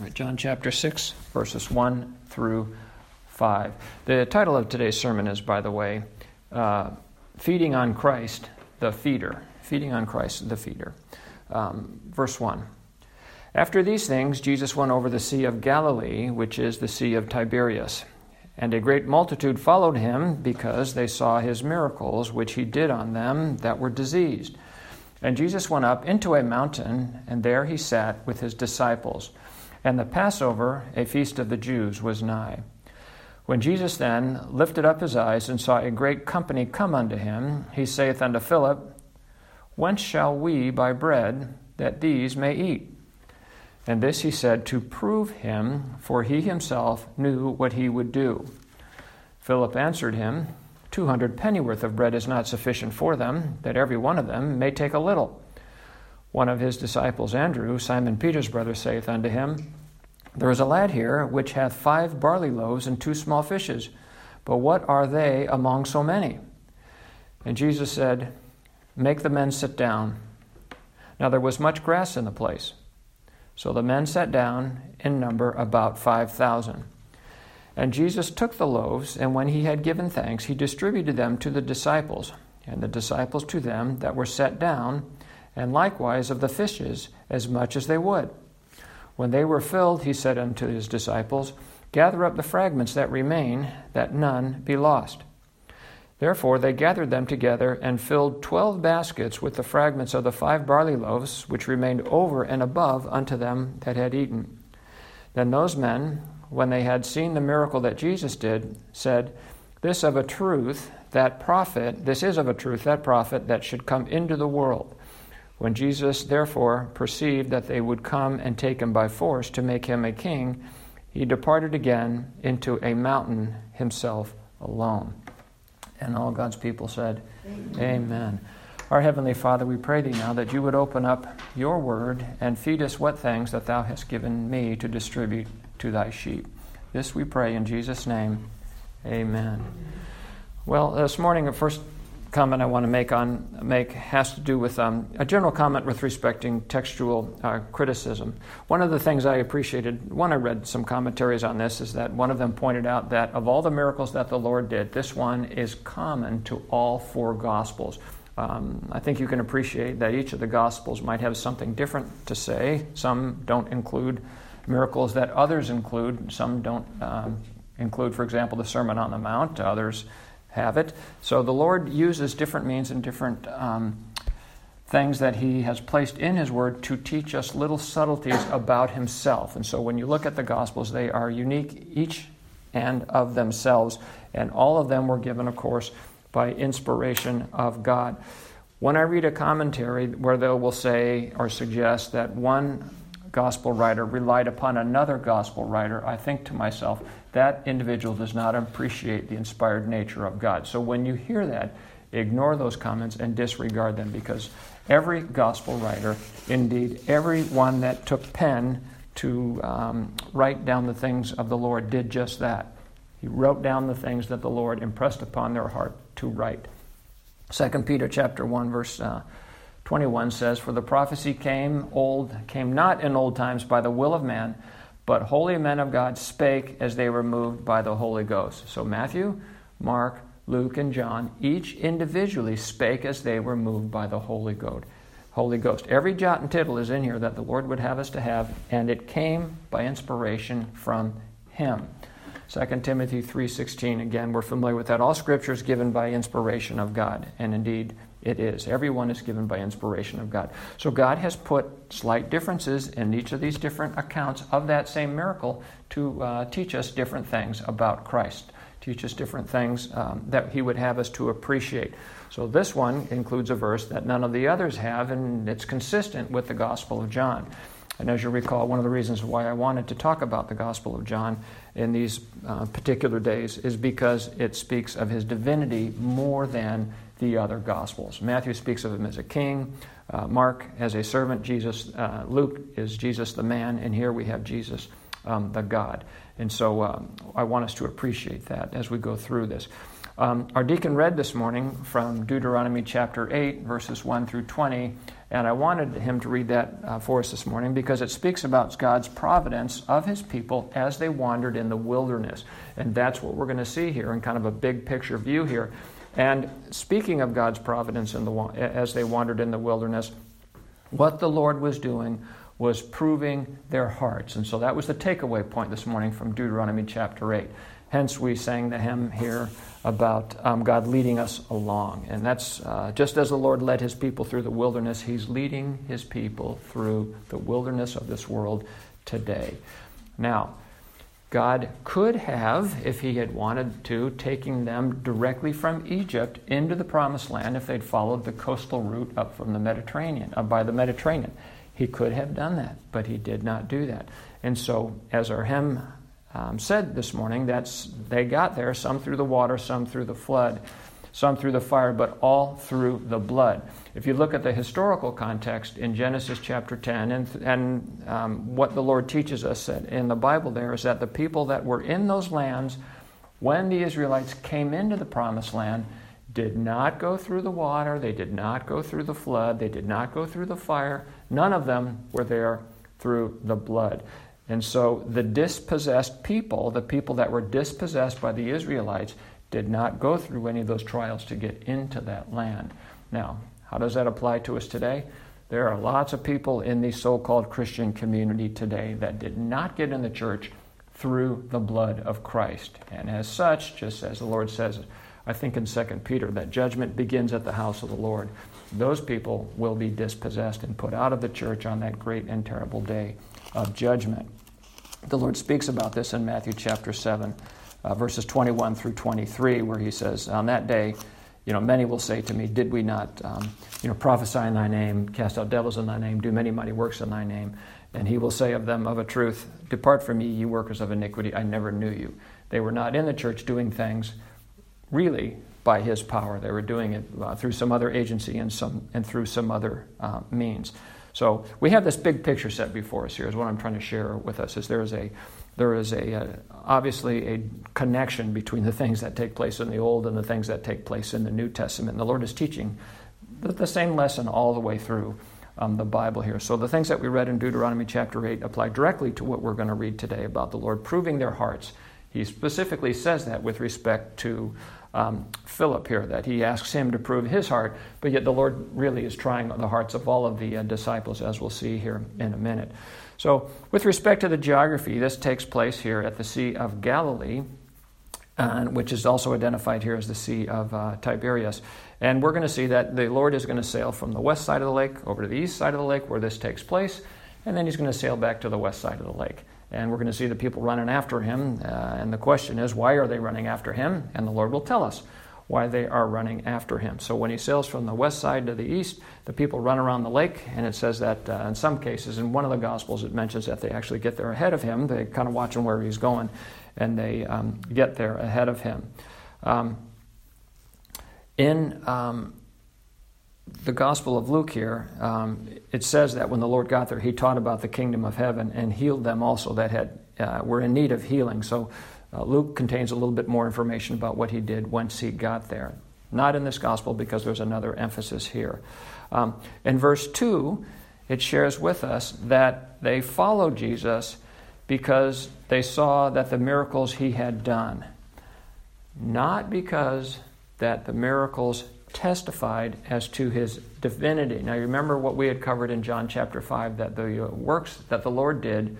Right, John chapter 6, verses 1 through 5. The title of today's sermon is, by the way, uh, Feeding on Christ, the Feeder. Feeding on Christ, the Feeder. Um, verse 1. After these things, Jesus went over the Sea of Galilee, which is the Sea of Tiberias. And a great multitude followed him because they saw his miracles, which he did on them that were diseased. And Jesus went up into a mountain, and there he sat with his disciples. And the Passover, a feast of the Jews, was nigh. When Jesus then lifted up his eyes and saw a great company come unto him, he saith unto Philip, Whence shall we buy bread that these may eat? And this he said to prove him, for he himself knew what he would do. Philip answered him, Two hundred pennyworth of bread is not sufficient for them, that every one of them may take a little. One of his disciples, Andrew, Simon Peter's brother, saith unto him, There is a lad here which hath five barley loaves and two small fishes, but what are they among so many? And Jesus said, Make the men sit down. Now there was much grass in the place. So the men sat down, in number about five thousand. And Jesus took the loaves, and when he had given thanks, he distributed them to the disciples, and the disciples to them that were set down and likewise of the fishes as much as they would. When they were filled, he said unto his disciples, Gather up the fragments that remain, that none be lost. Therefore they gathered them together and filled twelve baskets with the fragments of the five barley loaves, which remained over and above unto them that had eaten. Then those men, when they had seen the miracle that Jesus did, said, This of a truth, that prophet, this is of a truth, that prophet that should come into the world. When Jesus, therefore, perceived that they would come and take him by force to make him a king, he departed again into a mountain himself alone. And all God's people said, Amen. Amen. Our Heavenly Father, we pray thee now that you would open up your word and feed us what things that thou hast given me to distribute to thy sheep. This we pray in Jesus' name. Amen. Well, this morning, first comment I want to make on make has to do with um, a general comment with respecting textual uh, criticism. One of the things I appreciated when I read some commentaries on this is that one of them pointed out that of all the miracles that the Lord did, this one is common to all four Gospels. Um, I think you can appreciate that each of the Gospels might have something different to say. Some don't include miracles that others include. Some don't um, include, for example, the Sermon on the Mount. Others have it. So the Lord uses different means and different um, things that He has placed in His Word to teach us little subtleties about Himself. And so when you look at the Gospels, they are unique each and of themselves, and all of them were given, of course, by inspiration of God. When I read a commentary where they will say or suggest that one gospel writer relied upon another gospel writer, I think to myself, that individual does not appreciate the inspired nature of God. So when you hear that, ignore those comments and disregard them because every gospel writer, indeed, everyone that took pen to um, write down the things of the Lord, did just that. He wrote down the things that the Lord impressed upon their heart to write. 2 Peter chapter 1 verse uh, 21 says, For the prophecy came old, came not in old times by the will of man, but holy men of God spake as they were moved by the Holy Ghost. So Matthew, Mark, Luke, and John each individually spake as they were moved by the Holy Ghost. Holy Ghost. Every jot and tittle is in here that the Lord would have us to have, and it came by inspiration from Him. 2 Timothy 3:16 again we're familiar with that all scripture is given by inspiration of God and indeed it is. Everyone is given by inspiration of God. So God has put slight differences in each of these different accounts of that same miracle to uh, teach us different things about Christ, teach us different things um, that He would have us to appreciate. So this one includes a verse that none of the others have, and it's consistent with the Gospel of John. And as you recall, one of the reasons why I wanted to talk about the Gospel of John in these uh, particular days is because it speaks of his divinity more than the other Gospels. Matthew speaks of him as a king, uh, Mark as a servant, Jesus, uh, Luke is Jesus the man, and here we have Jesus um, the God. And so um, I want us to appreciate that as we go through this. Um, our deacon read this morning from Deuteronomy chapter 8, verses 1 through 20, And I wanted him to read that uh, for us this morning because it speaks about God's providence of his people as they wandered in the wilderness. And that's what we're going to see here in kind of a big picture view here. And speaking of God's providence in the, as they wandered in the wilderness, what the Lord was doing was proving their hearts. And so that was the takeaway point this morning from Deuteronomy chapter 8. Hence, we sang the hymn here about um, God leading us along. And that's uh, just as the Lord led his people through the wilderness, he's leading his people through the wilderness of this world today. Now, God could have, if he had wanted to, taking them directly from Egypt into the promised land if they'd followed the coastal route up from the Mediterranean, up by the Mediterranean. He could have done that, but he did not do that. And so, as our hymn um, said this morning, that's they got there, some through the water, some through the flood, some through the fire, but all through the blood. If you look at the historical context in Genesis chapter 10, and, and um, what the Lord teaches us in the Bible there is that the people that were in those lands when the Israelites came into the promised land did not go through the water, they did not go through the flood, they did not go through the fire. None of them were there through the blood. And so the dispossessed people, the people that were dispossessed by the Israelites, did not go through any of those trials to get into that land. Now, how does that apply to us today? There are lots of people in the so called Christian community today that did not get in the church through the blood of Christ. And as such, just as the Lord says, I think in 2 Peter, that judgment begins at the house of the Lord. Those people will be dispossessed and put out of the church on that great and terrible day of judgment. The Lord speaks about this in Matthew chapter 7, uh, verses 21 through 23, where he says, On that day, you know, many will say to me, Did we not, um, you know, prophesy in thy name, cast out devils in thy name, do many mighty works in thy name? And he will say of them of a truth, Depart from me, ye workers of iniquity, I never knew you. They were not in the church doing things really by his power. They were doing it uh, through some other agency and, some, and through some other uh, means. So we have this big picture set before us here. Is what I'm trying to share with us. Is there is a there is a uh, obviously a connection between the things that take place in the Old and the things that take place in the New Testament. And the Lord is teaching the, the same lesson all the way through um, the Bible here. So the things that we read in Deuteronomy chapter eight apply directly to what we're going to read today about the Lord proving their hearts. He specifically says that with respect to um, Philip here, that he asks him to prove his heart, but yet the Lord really is trying the hearts of all of the uh, disciples, as we'll see here in a minute. So, with respect to the geography, this takes place here at the Sea of Galilee, which is also identified here as the Sea of uh, Tiberias. And we're going to see that the Lord is going to sail from the west side of the lake over to the east side of the lake where this takes place, and then he's going to sail back to the west side of the lake. And we're going to see the people running after him. Uh, and the question is, why are they running after him? And the Lord will tell us why they are running after him. So when he sails from the west side to the east, the people run around the lake, and it says that uh, in some cases, in one of the Gospels, it mentions that they actually get there ahead of him. They kind of watching where he's going, and they um, get there ahead of him. Um, in um, the Gospel of Luke here, um, it says that when the Lord got there, he taught about the kingdom of heaven and healed them also that had uh, were in need of healing. So uh, Luke contains a little bit more information about what he did once he got there. Not in this Gospel because there's another emphasis here. Um, in verse 2, it shares with us that they followed Jesus because they saw that the miracles he had done, not because that the miracles testified as to his divinity. Now, you remember what we had covered in John chapter 5 that the works that the Lord did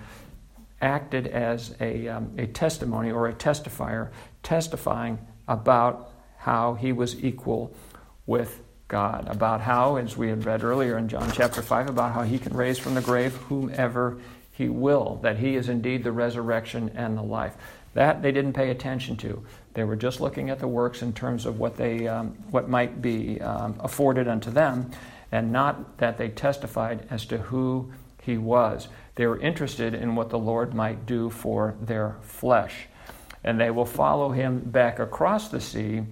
acted as a, um, a testimony or a testifier, testifying about how he was equal with God, about how, as we had read earlier in John chapter 5, about how he can raise from the grave whomever he will, that he is indeed the resurrection and the life. That they didn't pay attention to. They were just looking at the works in terms of what, they, um, what might be um, afforded unto them, and not that they testified as to who he was. They were interested in what the Lord might do for their flesh. And they will follow him back across the sea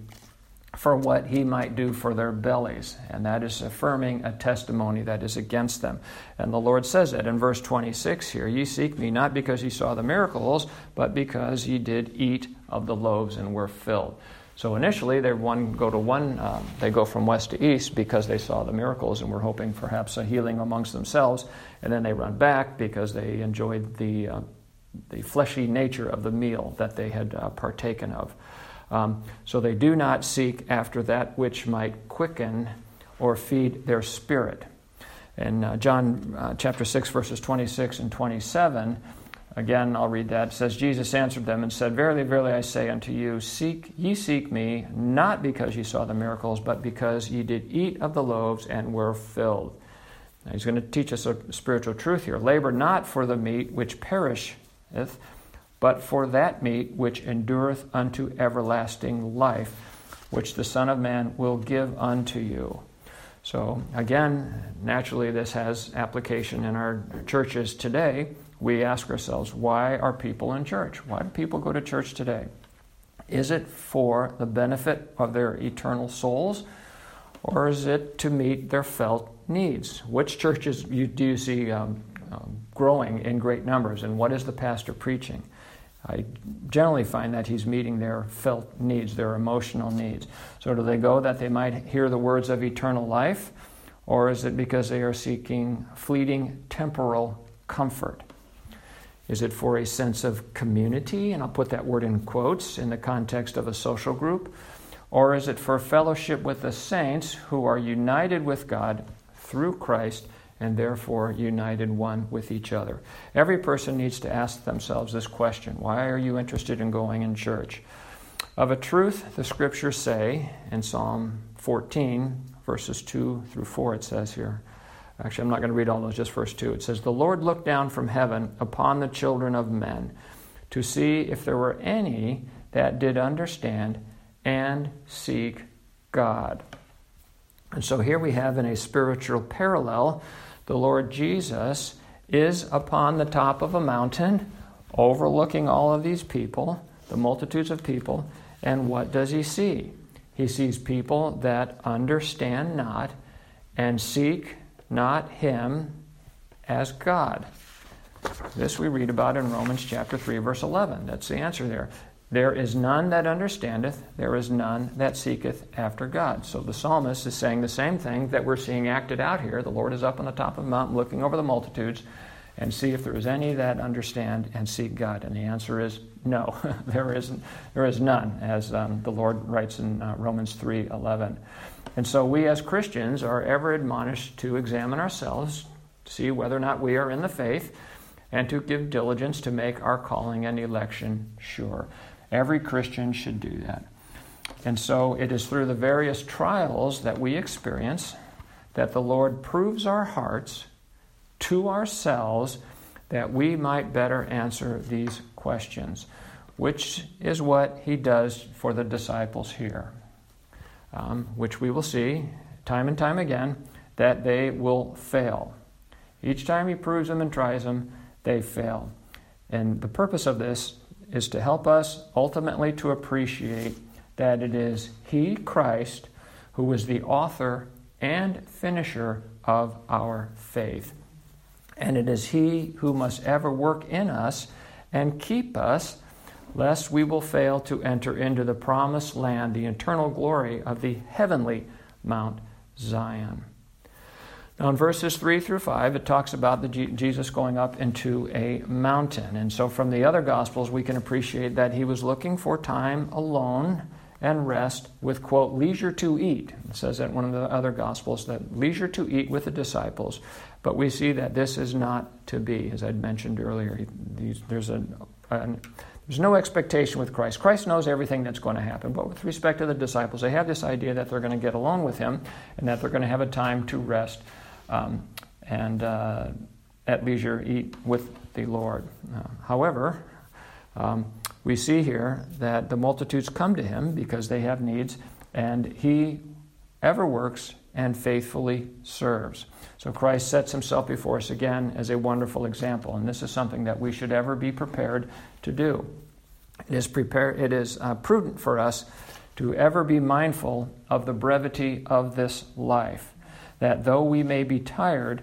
for what he might do for their bellies. And that is affirming a testimony that is against them. And the Lord says it in verse 26 here Ye seek me not because ye saw the miracles, but because ye did eat of the loaves and were filled. So initially, they one go to one. Um, they go from west to east because they saw the miracles and were hoping perhaps a healing amongst themselves. And then they run back because they enjoyed the uh, the fleshy nature of the meal that they had uh, partaken of. Um, so they do not seek after that which might quicken or feed their spirit. In uh, John uh, chapter 6, verses 26 and 27, again, I'll read that. It says, Jesus answered them and said, Verily, verily, I say unto you, seek ye seek me, not because ye saw the miracles, but because ye did eat of the loaves and were filled. Now, he's going to teach us a spiritual truth here. Labor not for the meat which perisheth, but for that meat which endureth unto everlasting life, which the Son of Man will give unto you. So, again, naturally, this has application in our churches today. We ask ourselves, why are people in church? Why do people go to church today? Is it for the benefit of their eternal souls, or is it to meet their felt needs? Which churches do you see um, um, growing in great numbers, and what is the pastor preaching? I generally find that he's meeting their felt needs, their emotional needs. So, do they go that they might hear the words of eternal life, or is it because they are seeking fleeting temporal comfort? Is it for a sense of community? And I'll put that word in quotes in the context of a social group. Or is it for fellowship with the saints who are united with God through Christ and therefore united one with each other. Every person needs to ask themselves this question Why are you interested in going in church? Of a truth, the scriptures say in Psalm 14, verses 2 through 4, it says here. Actually, I'm not going to read all those, just verse 2. It says, The Lord looked down from heaven upon the children of men to see if there were any that did understand and seek God. And so here we have in a spiritual parallel the Lord Jesus is upon the top of a mountain, overlooking all of these people, the multitudes of people, and what does he see? He sees people that understand not and seek not him as God. This we read about in Romans chapter 3 verse 11. That's the answer there. There is none that understandeth, there is none that seeketh after God. So the psalmist is saying the same thing that we're seeing acted out here. The Lord is up on the top of the mountain looking over the multitudes and see if there is any that understand and seek God. And the answer is no, there, isn't, there is none, as um, the Lord writes in uh, Romans 3 11. And so we as Christians are ever admonished to examine ourselves, see whether or not we are in the faith, and to give diligence to make our calling and election sure. Every Christian should do that. And so it is through the various trials that we experience that the Lord proves our hearts to ourselves that we might better answer these questions, which is what he does for the disciples here, um, which we will see time and time again that they will fail. Each time he proves them and tries them, they fail. And the purpose of this is to help us ultimately to appreciate that it is He, Christ, who is the author and finisher of our faith. And it is He who must ever work in us and keep us, lest we will fail to enter into the promised land, the eternal glory of the heavenly Mount Zion. Now, in verses 3 through 5, it talks about the G- Jesus going up into a mountain. And so, from the other Gospels, we can appreciate that he was looking for time alone and rest with, quote, leisure to eat. It says that in one of the other Gospels, that leisure to eat with the disciples. But we see that this is not to be, as I'd mentioned earlier. There's, a, a, there's no expectation with Christ. Christ knows everything that's going to happen. But with respect to the disciples, they have this idea that they're going to get alone with him and that they're going to have a time to rest um, and uh, at leisure eat with the Lord. Uh, however, um, we see here that the multitudes come to him because they have needs, and he ever works and faithfully serves. So Christ sets himself before us again as a wonderful example, and this is something that we should ever be prepared to do. It is, prepare, it is uh, prudent for us to ever be mindful of the brevity of this life that though we may be tired,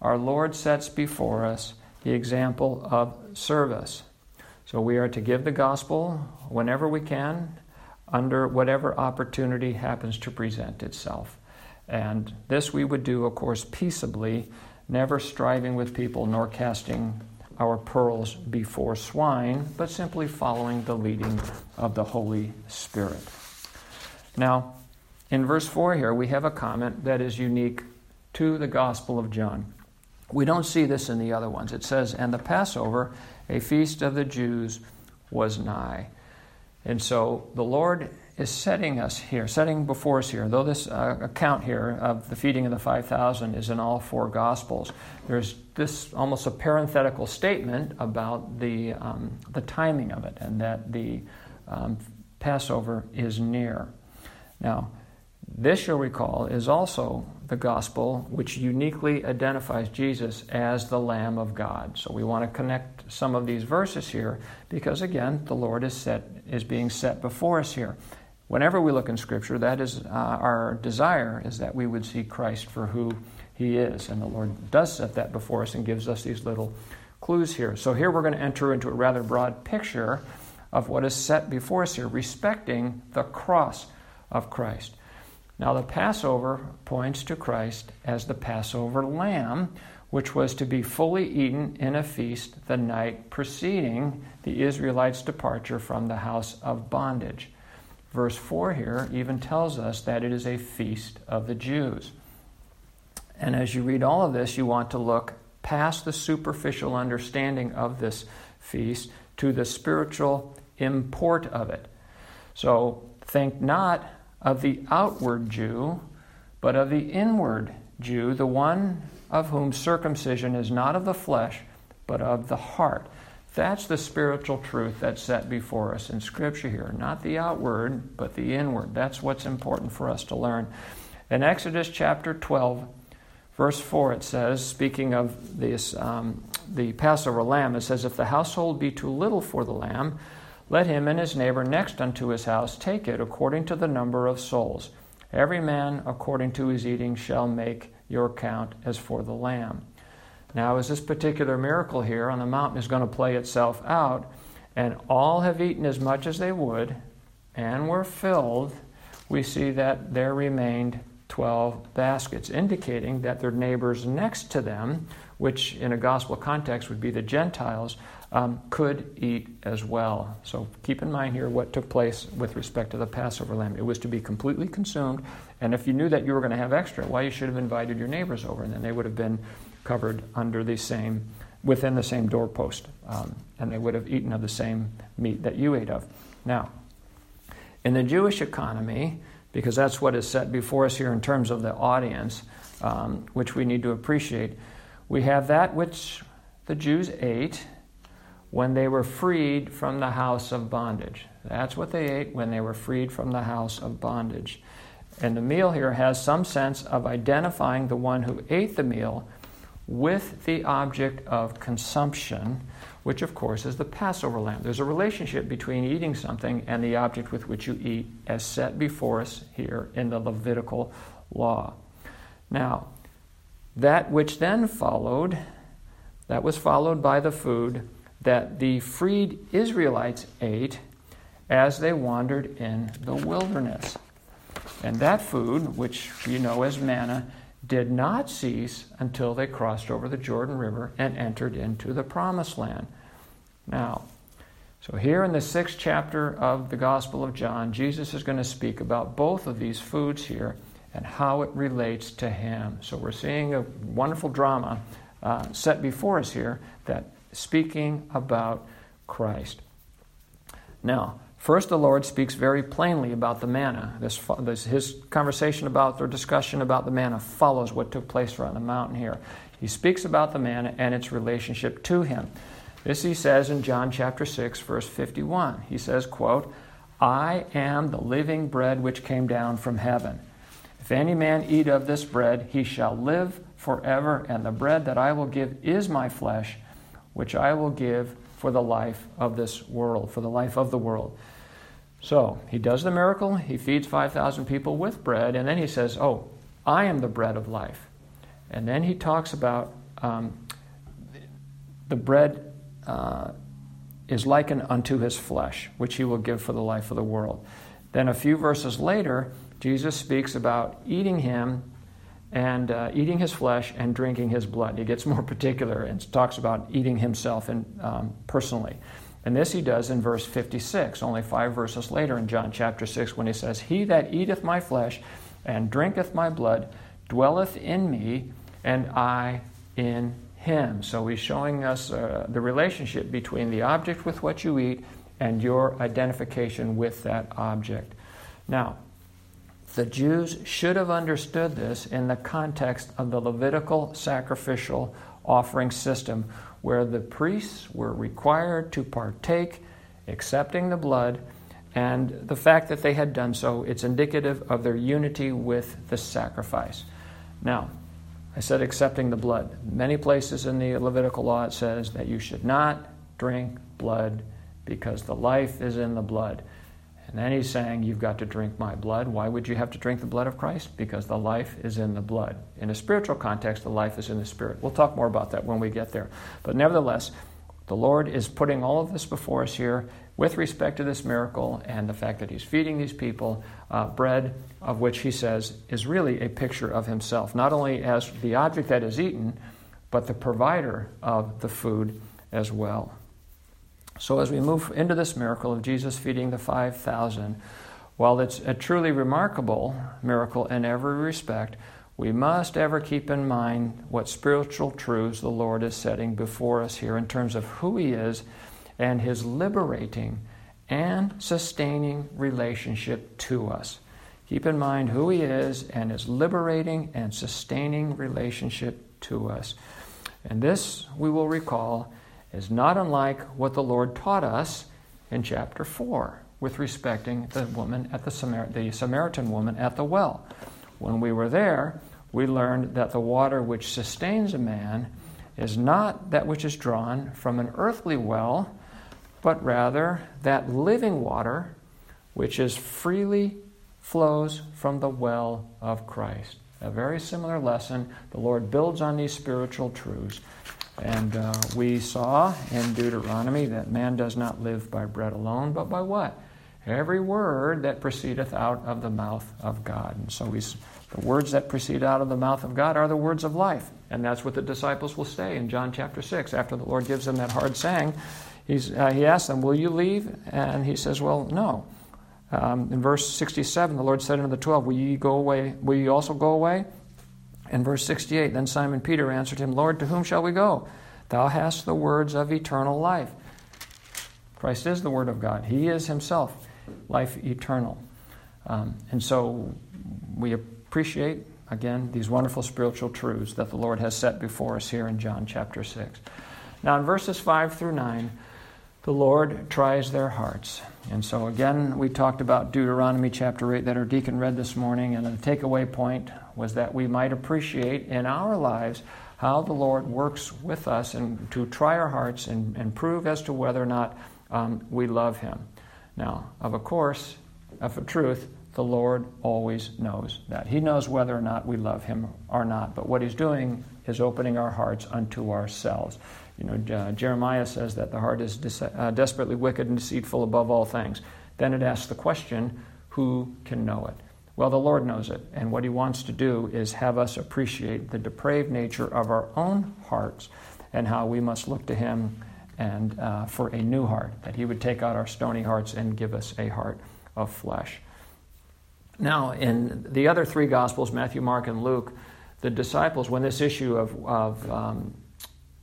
our Lord sets before us the example of service. So we are to give the gospel whenever we can, under whatever opportunity happens to present itself. And this we would do, of course, peaceably, never striving with people nor casting our pearls before swine, but simply following the leading of the Holy Spirit. Now, in verse 4 here, we have a comment that is unique to the Gospel of John. We don't see this in the other ones. It says, And the Passover, a feast of the Jews, was nigh. And so the Lord is setting us here, setting before us here, though this uh, account here of the feeding of the 5,000 is in all four Gospels, there's this almost a parenthetical statement about the, um, the timing of it and that the um, Passover is near. Now, this, you'll recall, is also the gospel which uniquely identifies Jesus as the Lamb of God. So we want to connect some of these verses here because, again, the Lord is, set, is being set before us here. Whenever we look in Scripture, that is uh, our desire is that we would see Christ for who He is, and the Lord does set that before us and gives us these little clues here. So here we're going to enter into a rather broad picture of what is set before us here, respecting the cross of Christ. Now, the Passover points to Christ as the Passover lamb, which was to be fully eaten in a feast the night preceding the Israelites' departure from the house of bondage. Verse 4 here even tells us that it is a feast of the Jews. And as you read all of this, you want to look past the superficial understanding of this feast to the spiritual import of it. So think not of the outward Jew, but of the inward Jew, the one of whom circumcision is not of the flesh, but of the heart. That's the spiritual truth that's set before us in Scripture here. Not the outward, but the inward. That's what's important for us to learn. In Exodus chapter 12, verse 4, it says, speaking of this, um, the Passover lamb, it says, If the household be too little for the lamb, let him and his neighbor next unto his house take it according to the number of souls. Every man according to his eating shall make your count as for the lamb. Now, as this particular miracle here on the mountain is going to play itself out, and all have eaten as much as they would and were filled, we see that there remained 12 baskets, indicating that their neighbors next to them, which in a gospel context would be the Gentiles, um, could eat as well. So keep in mind here what took place with respect to the Passover lamb. It was to be completely consumed, and if you knew that you were going to have extra, why well, you should have invited your neighbors over, and then they would have been covered under the same, within the same doorpost, um, and they would have eaten of the same meat that you ate of. Now, in the Jewish economy, because that's what is set before us here in terms of the audience, um, which we need to appreciate, we have that which the Jews ate when they were freed from the house of bondage. That's what they ate when they were freed from the house of bondage. And the meal here has some sense of identifying the one who ate the meal with the object of consumption, which of course is the Passover lamb. There's a relationship between eating something and the object with which you eat, as set before us here in the Levitical law. Now, that which then followed, that was followed by the food that the freed Israelites ate as they wandered in the wilderness. And that food, which you know as manna, did not cease until they crossed over the Jordan River and entered into the promised land. Now, so here in the sixth chapter of the Gospel of John, Jesus is going to speak about both of these foods here and how it relates to him. So we're seeing a wonderful drama uh, set before us here that speaking about Christ. Now, First, the Lord speaks very plainly about the manna. This, this, his conversation about or discussion about the manna follows what took place on the mountain here. He speaks about the manna and its relationship to him. This he says in John chapter 6, verse 51. He says, quote, I am the living bread which came down from heaven. If any man eat of this bread, he shall live forever, and the bread that I will give is my flesh, which I will give for the life of this world, for the life of the world. So he does the miracle, he feeds 5,000 people with bread, and then he says, Oh, I am the bread of life. And then he talks about um, the bread uh, is likened unto his flesh, which he will give for the life of the world. then a few verses later, Jesus speaks about eating him and uh, eating his flesh and drinking his blood. He gets more particular and talks about eating himself and, um, personally. And this he does in verse 56, only five verses later in John chapter 6, when he says, He that eateth my flesh and drinketh my blood dwelleth in me, and I in him. So he's showing us uh, the relationship between the object with what you eat and your identification with that object. Now, the Jews should have understood this in the context of the Levitical sacrificial offering system, where the priests were required to partake, accepting the blood, and the fact that they had done so, it's indicative of their unity with the sacrifice. Now, I said accepting the blood. Many places in the Levitical law it says that you should not drink blood because the life is in the blood. And then he's saying, You've got to drink my blood. Why would you have to drink the blood of Christ? Because the life is in the blood. In a spiritual context, the life is in the spirit. We'll talk more about that when we get there. But nevertheless, the Lord is putting all of this before us here with respect to this miracle and the fact that he's feeding these people uh, bread, of which he says is really a picture of himself, not only as the object that is eaten, but the provider of the food as well. So, as we move into this miracle of Jesus feeding the 5,000, while it's a truly remarkable miracle in every respect, we must ever keep in mind what spiritual truths the Lord is setting before us here in terms of who He is and His liberating and sustaining relationship to us. Keep in mind who He is and His liberating and sustaining relationship to us. And this, we will recall, is not unlike what the Lord taught us in chapter 4 with respecting the woman at the, Samar- the Samaritan woman at the well. When we were there, we learned that the water which sustains a man is not that which is drawn from an earthly well, but rather that living water which is freely flows from the well of Christ. A very similar lesson. The Lord builds on these spiritual truths and uh, we saw in Deuteronomy that man does not live by bread alone, but by what? Every word that proceedeth out of the mouth of God. And so we, the words that proceed out of the mouth of God are the words of life. And that's what the disciples will say in John chapter 6. After the Lord gives them that hard saying, uh, he asks them, Will you leave? And he says, Well, no. Um, in verse 67, the Lord said unto the twelve, Will ye go away? Will ye also go away? In verse 68, then Simon Peter answered him, Lord, to whom shall we go? Thou hast the words of eternal life. Christ is the Word of God. He is Himself life eternal. Um, and so we appreciate, again, these wonderful spiritual truths that the Lord has set before us here in John chapter 6. Now, in verses 5 through 9, the Lord tries their hearts. And so, again, we talked about Deuteronomy chapter 8 that our deacon read this morning, and the takeaway point was that we might appreciate in our lives how the Lord works with us and to try our hearts and, and prove as to whether or not um, we love Him. Now, of a course, of a truth, the Lord always knows that. He knows whether or not we love Him or not. But what He's doing is opening our hearts unto ourselves. You know, uh, Jeremiah says that the heart is de- uh, desperately wicked and deceitful above all things. Then it asks the question, who can know it? Well, the Lord knows it, and what He wants to do is have us appreciate the depraved nature of our own hearts and how we must look to Him and uh, for a new heart, that He would take out our stony hearts and give us a heart of flesh. Now, in the other three Gospels, Matthew, Mark, and Luke, the disciples, when this issue of, of um,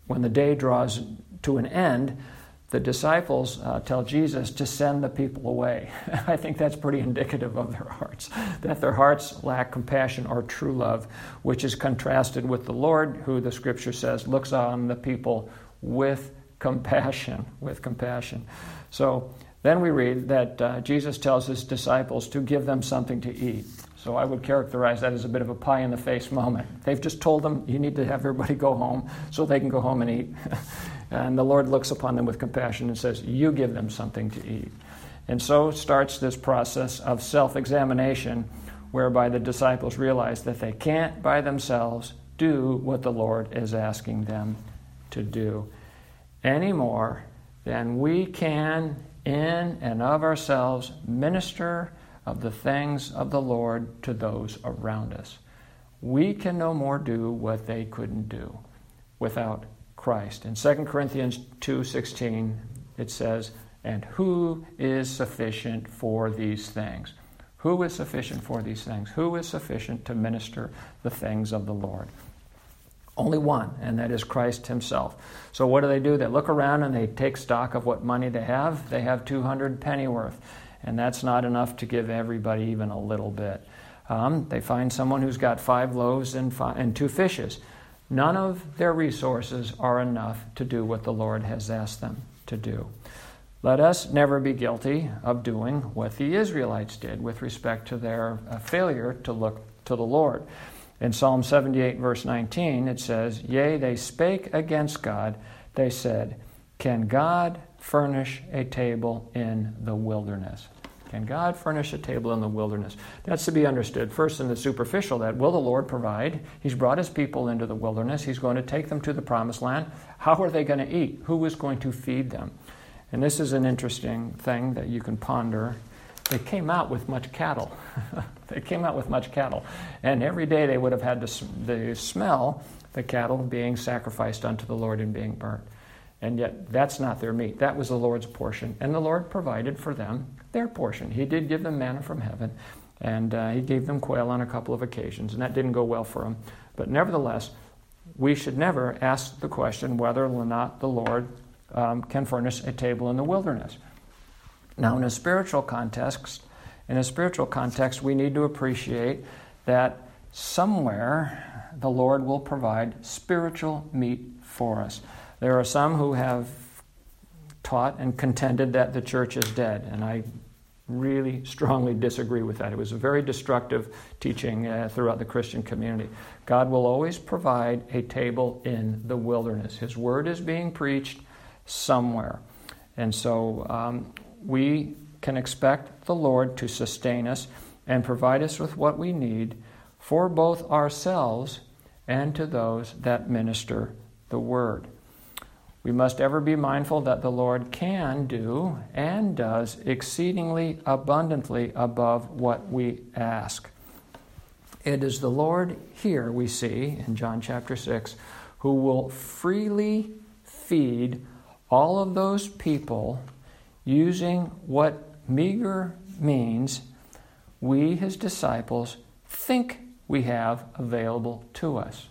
when the day draws to an end, the disciples uh, tell Jesus to send the people away. I think that's pretty indicative of their hearts, that their hearts lack compassion or true love, which is contrasted with the Lord, who the scripture says looks on the people with compassion, with compassion. So then we read that uh, Jesus tells his disciples to give them something to eat. So I would characterize that as a bit of a pie in the face moment. They've just told them you need to have everybody go home so they can go home and eat. And the Lord looks upon them with compassion and says, You give them something to eat. And so starts this process of self examination whereby the disciples realize that they can't by themselves do what the Lord is asking them to do any more than we can, in and of ourselves, minister of the things of the Lord to those around us. We can no more do what they couldn't do without Christ. In 2 Corinthians 2:16 it says, "And who is sufficient for these things?" Who is sufficient for these things? Who is sufficient to minister the things of the Lord? Only one, and that is Christ Himself. So, what do they do? They look around and they take stock of what money they have. They have 200 pennyworth, and that's not enough to give everybody even a little bit. Um, they find someone who's got five loaves and, five, and two fishes. None of their resources are enough to do what the Lord has asked them to do. Let us never be guilty of doing what the Israelites did with respect to their uh, failure to look to the Lord. In Psalm 78, verse 19, it says, Yea, they spake against God. They said, Can God furnish a table in the wilderness? Can God furnish a table in the wilderness? That's to be understood first in the superficial that will the Lord provide? He's brought his people into the wilderness. He's going to take them to the promised land. How are they going to eat? Who is going to feed them? And this is an interesting thing that you can ponder. They came out with much cattle. they came out with much cattle. And every day they would have had to, the smell the cattle being sacrificed unto the Lord and being burnt. And yet, that's not their meat. That was the Lord's portion. And the Lord provided for them their portion. He did give them manna from heaven, and uh, He gave them quail on a couple of occasions, and that didn't go well for them. But nevertheless, we should never ask the question whether or not the Lord um, can furnish a table in the wilderness. Now, in a spiritual context, in a spiritual context, we need to appreciate that somewhere the Lord will provide spiritual meat for us. There are some who have taught and contended that the church is dead, and I really strongly disagree with that. It was a very destructive teaching uh, throughout the Christian community. God will always provide a table in the wilderness. His word is being preached somewhere. And so um, we can expect the Lord to sustain us and provide us with what we need for both ourselves and to those that minister the word. We must ever be mindful that the Lord can do and does exceedingly abundantly above what we ask. It is the Lord here, we see in John chapter 6, who will freely feed all of those people using what meager means we, his disciples, think we have available to us.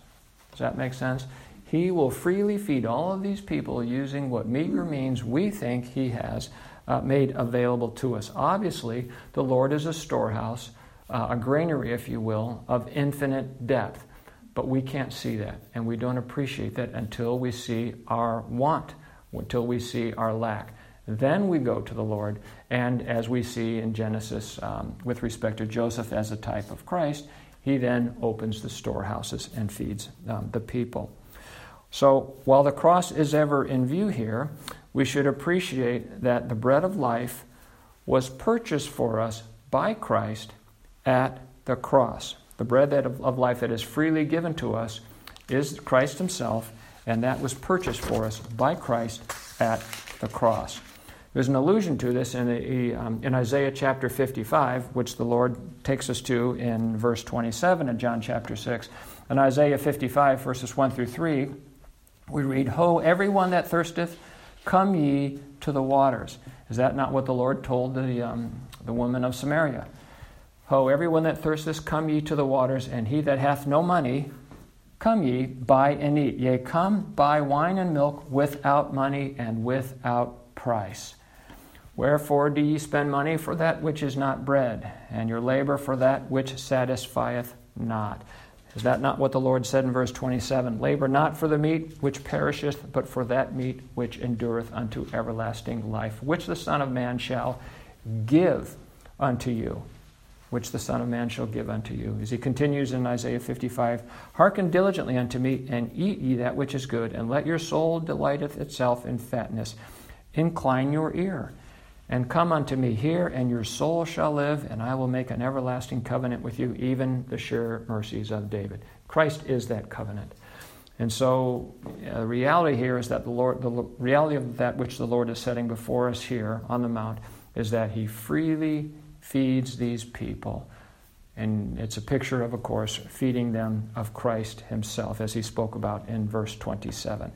Does that make sense? He will freely feed all of these people using what meager means we think He has uh, made available to us. Obviously, the Lord is a storehouse, uh, a granary, if you will, of infinite depth. But we can't see that, and we don't appreciate that until we see our want, until we see our lack. Then we go to the Lord, and as we see in Genesis um, with respect to Joseph as a type of Christ, he then opens the storehouses and feeds um, the people. So while the cross is ever in view here, we should appreciate that the bread of life was purchased for us by Christ at the cross. The bread of life that is freely given to us is Christ Himself, and that was purchased for us by Christ at the cross. There's an allusion to this in, the, um, in Isaiah chapter 55, which the Lord takes us to in verse 27 of John chapter 6. In Isaiah 55, verses 1 through 3, we read, Ho, everyone that thirsteth, come ye to the waters. Is that not what the Lord told the, um, the woman of Samaria? Ho, everyone that thirsteth, come ye to the waters, and he that hath no money, come ye, buy and eat. Yea, come, buy wine and milk without money and without price. Wherefore do ye spend money for that which is not bread, and your labor for that which satisfieth not? Is that not what the Lord said in verse 27? Labor not for the meat which perisheth, but for that meat which endureth unto everlasting life, which the Son of Man shall give unto you. Which the Son of Man shall give unto you. As he continues in Isaiah 55 Hearken diligently unto me, and eat ye that which is good, and let your soul delighteth itself in fatness. Incline your ear and come unto me here, and your soul shall live, and I will make an everlasting covenant with you, even the sure mercies of David. Christ is that covenant. And so, uh, the reality here is that the Lord, the reality of that which the Lord is setting before us here on the mount is that He freely feeds these people. And it's a picture of, of course, feeding them of Christ Himself, as He spoke about in verse 27.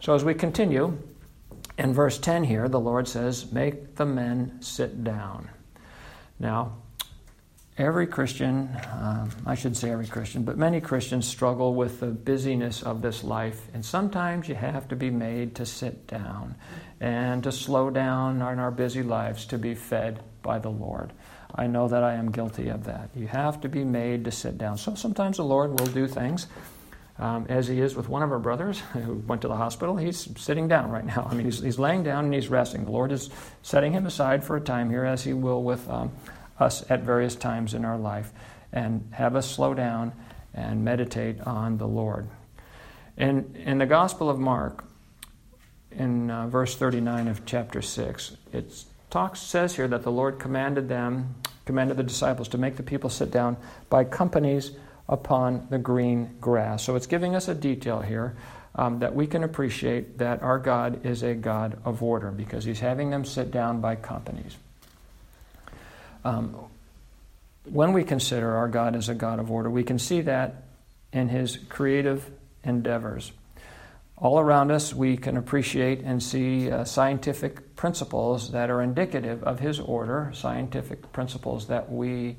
So as we continue, in verse 10 here, the Lord says, Make the men sit down. Now, every Christian, um, I should say every Christian, but many Christians struggle with the busyness of this life, and sometimes you have to be made to sit down and to slow down in our busy lives to be fed by the Lord. I know that I am guilty of that. You have to be made to sit down. So sometimes the Lord will do things. Um, as he is with one of our brothers who went to the hospital, he's sitting down right now. I mean, he's, he's laying down and he's resting. The Lord is setting him aside for a time here, as he will with um, us at various times in our life, and have us slow down and meditate on the Lord. In, in the Gospel of Mark, in uh, verse 39 of chapter 6, it talks, says here that the Lord commanded them, commanded the disciples to make the people sit down by companies upon the green grass. So it's giving us a detail here um, that we can appreciate that our God is a God of order because He's having them sit down by companies. Um, when we consider our God as a God of order, we can see that in His creative endeavors. All around us, we can appreciate and see uh, scientific principles that are indicative of His order, scientific principles that we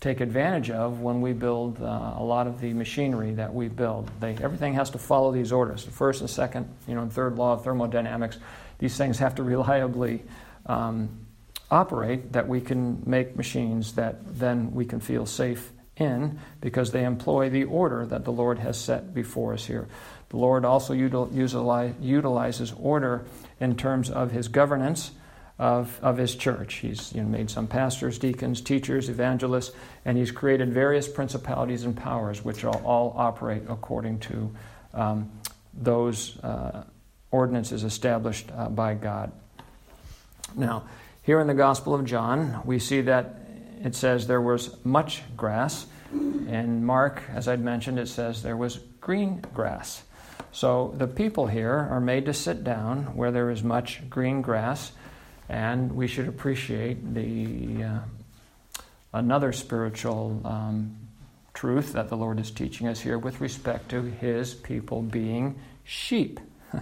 take advantage of when we build uh, a lot of the machinery that we build. They, everything has to follow these orders. The first and second, you know, and third law of thermodynamics, these things have to reliably um, operate that we can make machines that then we can feel safe in because they employ the order that the Lord has set before us here. The Lord also util- utilizes order in terms of his governance of, of his church. He's you know, made some pastors, deacons, teachers, evangelists, and he's created various principalities and powers which all, all operate according to um, those uh, ordinances established uh, by God. Now, here in the Gospel of John, we see that it says there was much grass. In Mark, as I'd mentioned, it says there was green grass. So the people here are made to sit down where there is much green grass and we should appreciate the uh, another spiritual um, truth that the Lord is teaching us here with respect to His people being sheep.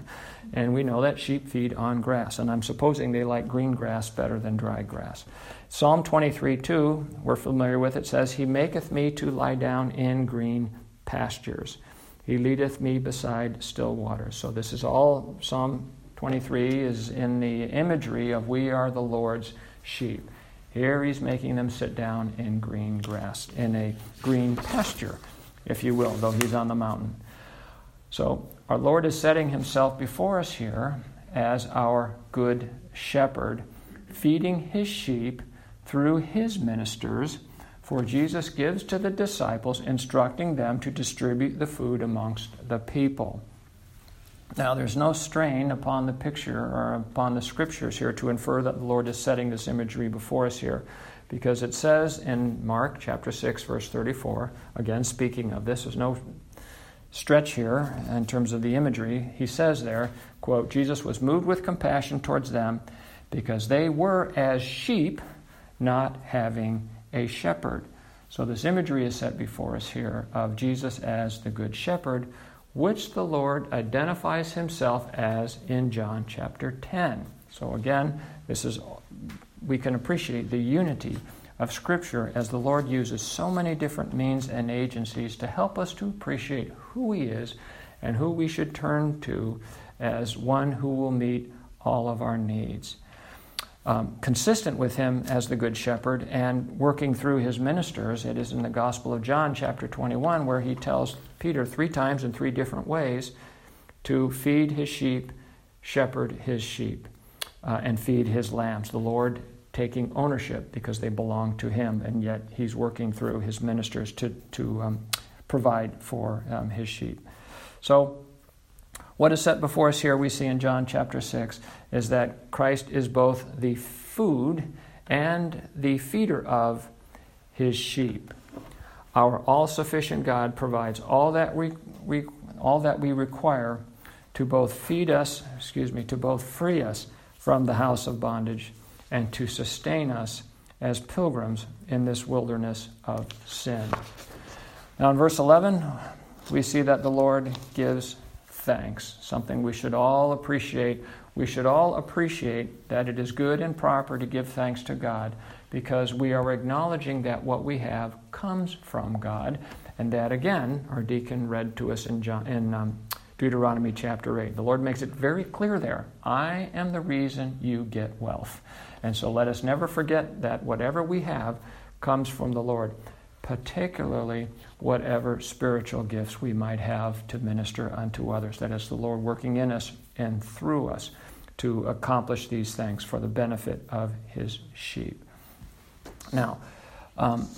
and we know that sheep feed on grass, and I'm supposing they like green grass better than dry grass. Psalm 23 2, we're familiar with it, says, He maketh me to lie down in green pastures. He leadeth me beside still waters. So this is all Psalm 23 is in the imagery of we are the Lord's sheep. Here he's making them sit down in green grass, in a green pasture, if you will, though he's on the mountain. So our Lord is setting himself before us here as our good shepherd, feeding his sheep through his ministers. For Jesus gives to the disciples, instructing them to distribute the food amongst the people. Now, there's no strain upon the picture or upon the scriptures here to infer that the Lord is setting this imagery before us here, because it says in Mark chapter 6, verse 34, again speaking of this, there's no stretch here in terms of the imagery. He says there, quote, Jesus was moved with compassion towards them because they were as sheep not having a shepherd. So, this imagery is set before us here of Jesus as the good shepherd which the Lord identifies himself as in John chapter 10. So again, this is we can appreciate the unity of scripture as the Lord uses so many different means and agencies to help us to appreciate who he is and who we should turn to as one who will meet all of our needs um, consistent with him as the Good Shepherd and working through his ministers. It is in the Gospel of John, chapter 21, where he tells Peter three times in three different ways to feed his sheep, shepherd his sheep, uh, and feed his lambs. The Lord taking ownership because they belong to him, and yet he's working through his ministers to, to um, provide for um, his sheep. So, what is set before us here, we see in John chapter 6, is that Christ is both the food and the feeder of his sheep. Our all sufficient God provides all that, we, we, all that we require to both feed us, excuse me, to both free us from the house of bondage and to sustain us as pilgrims in this wilderness of sin. Now, in verse 11, we see that the Lord gives thanks, something we should all appreciate. We should all appreciate that it is good and proper to give thanks to God because we are acknowledging that what we have comes from God. And that, again, our deacon read to us in, John, in um, Deuteronomy chapter 8. The Lord makes it very clear there I am the reason you get wealth. And so let us never forget that whatever we have comes from the Lord, particularly whatever spiritual gifts we might have to minister unto others. That is the Lord working in us and through us to accomplish these things for the benefit of his sheep. Now, um,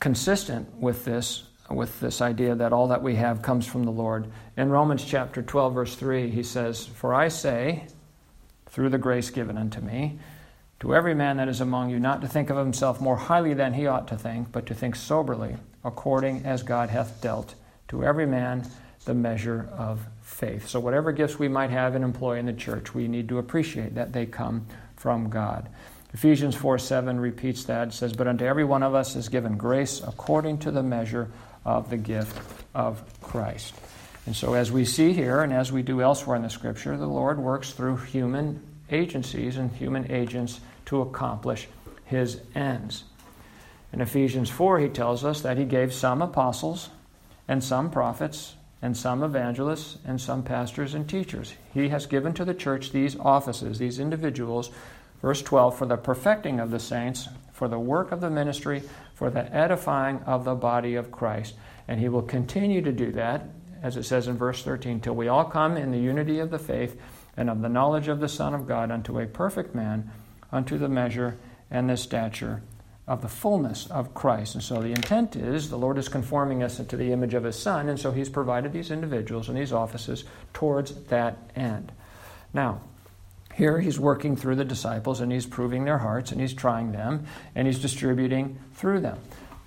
consistent with this, with this idea that all that we have comes from the Lord, in Romans chapter 12, verse 3, he says, For I say, through the grace given unto me, to every man that is among you, not to think of himself more highly than he ought to think, but to think soberly, according as God hath dealt to every man the measure of faith. So, whatever gifts we might have and employ in the church, we need to appreciate that they come from God. Ephesians 4 7 repeats that. It says, But unto every one of us is given grace according to the measure of the gift of Christ. And so, as we see here, and as we do elsewhere in the Scripture, the Lord works through human agencies and human agents to accomplish his ends. In Ephesians 4, he tells us that he gave some apostles, and some prophets, and some evangelists, and some pastors and teachers. He has given to the church these offices, these individuals. Verse 12, for the perfecting of the saints, for the work of the ministry, for the edifying of the body of Christ. And he will continue to do that as it says in verse 13, till we all come in the unity of the faith and of the knowledge of the Son of God unto a perfect man, unto the measure and the stature of the fullness of Christ. And so the intent is the Lord is conforming us into the image of His Son, and so He's provided these individuals and these offices towards that end. Now, here he's working through the disciples and he's proving their hearts and he's trying them and he's distributing through them.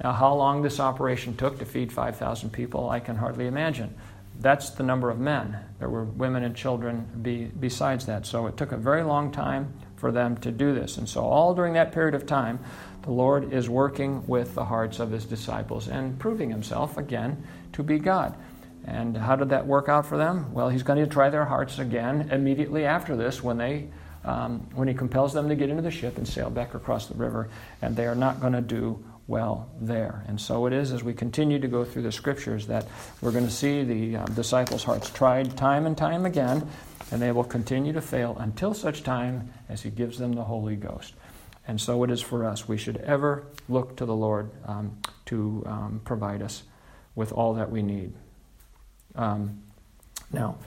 Now, how long this operation took to feed 5,000 people, I can hardly imagine. That's the number of men. There were women and children be, besides that. So it took a very long time for them to do this. And so, all during that period of time, the Lord is working with the hearts of his disciples and proving himself again to be God. And how did that work out for them? Well, he's going to try their hearts again immediately after this when they um, when he compels them to get into the ship and sail back across the river, and they are not going to do well there. And so it is as we continue to go through the scriptures that we're going to see the um, disciples' hearts tried time and time again, and they will continue to fail until such time as He gives them the Holy Ghost. And so it is for us. We should ever look to the Lord um, to um, provide us with all that we need. Um, now,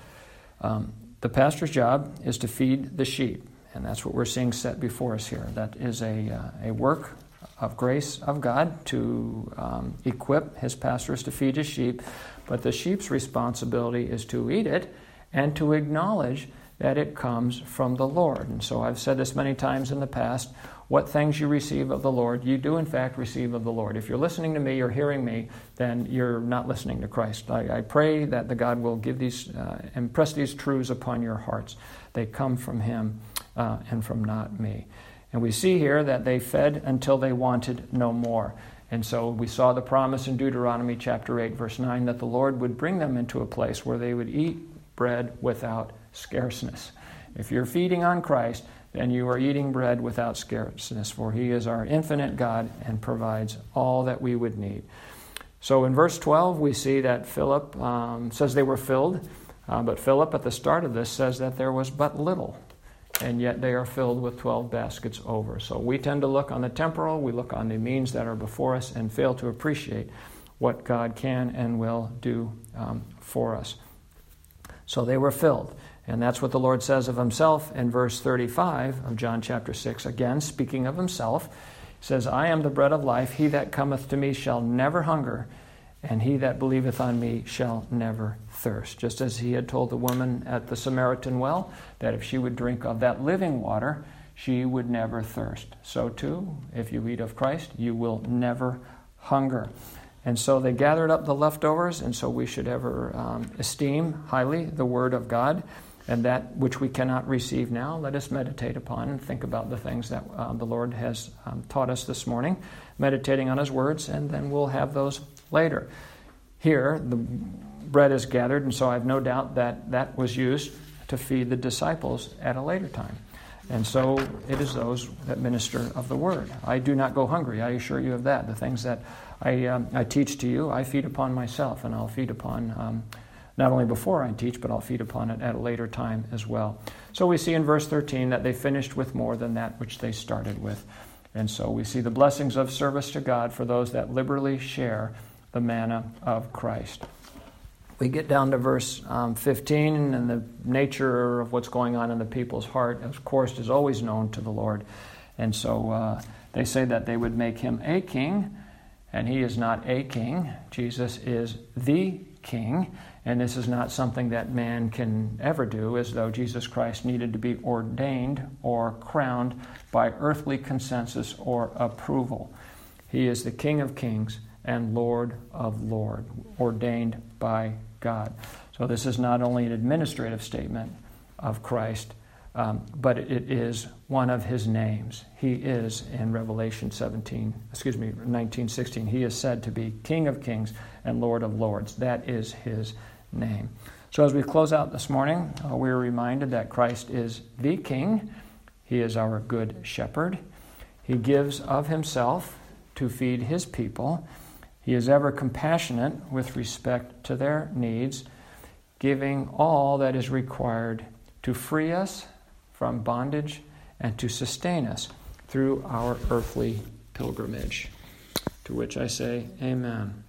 um, the pastor's job is to feed the sheep, and that's what we're seeing set before us here. That is a, uh, a work of grace of God to um, equip his pastors to feed his sheep, but the sheep's responsibility is to eat it and to acknowledge that it comes from the Lord. And so I've said this many times in the past what things you receive of the Lord, you do in fact receive of the Lord. If you're listening to me or hearing me, then you're not listening to Christ. I, I pray that the God will give these, uh, impress these truths upon your hearts. They come from Him uh, and from not me. And we see here that they fed until they wanted no more. And so we saw the promise in Deuteronomy chapter 8, verse 9, that the Lord would bring them into a place where they would eat bread without scarceness. If you're feeding on Christ, then you are eating bread without scarceness, for He is our infinite God and provides all that we would need. So in verse 12, we see that Philip um, says they were filled, uh, but Philip at the start of this says that there was but little and yet they are filled with 12 baskets over. So we tend to look on the temporal, we look on the means that are before us, and fail to appreciate what God can and will do um, for us. So they were filled. And that's what the Lord says of himself in verse 35 of John chapter 6. Again, speaking of himself, says, I am the bread of life. He that cometh to me shall never hunger, and he that believeth on me shall never thirst. Just as he had told the woman at the Samaritan well that if she would drink of that living water, she would never thirst. So, too, if you eat of Christ, you will never hunger. And so they gathered up the leftovers, and so we should ever um, esteem highly the Word of God. And that which we cannot receive now, let us meditate upon and think about the things that uh, the Lord has um, taught us this morning, meditating on His words, and then we'll have those later. Here, the bread is gathered, and so I have no doubt that that was used to feed the disciples at a later time. And so it is those that minister of the word. I do not go hungry, I assure you of that. The things that I, um, I teach to you, I feed upon myself, and I'll feed upon um, not only before I teach, but I'll feed upon it at a later time as well. So we see in verse 13 that they finished with more than that which they started with. And so we see the blessings of service to God for those that liberally share the manna of Christ. We get down to verse um, 15, and the nature of what's going on in the people's heart, of course, is always known to the Lord. And so uh, they say that they would make him a king, and he is not a king. Jesus is the king, and this is not something that man can ever do, as though Jesus Christ needed to be ordained or crowned by earthly consensus or approval. He is the King of kings and Lord of lords, ordained by God. So this is not only an administrative statement of Christ, um, but it is one of his names. He is in Revelation 17, excuse me, 19, 16. He is said to be King of kings and Lord of lords. That is his name. So, as we close out this morning, uh, we are reminded that Christ is the King. He is our good shepherd. He gives of himself to feed his people. He is ever compassionate with respect to their needs, giving all that is required to free us from bondage and to sustain us through our earthly pilgrimage. To which I say, Amen.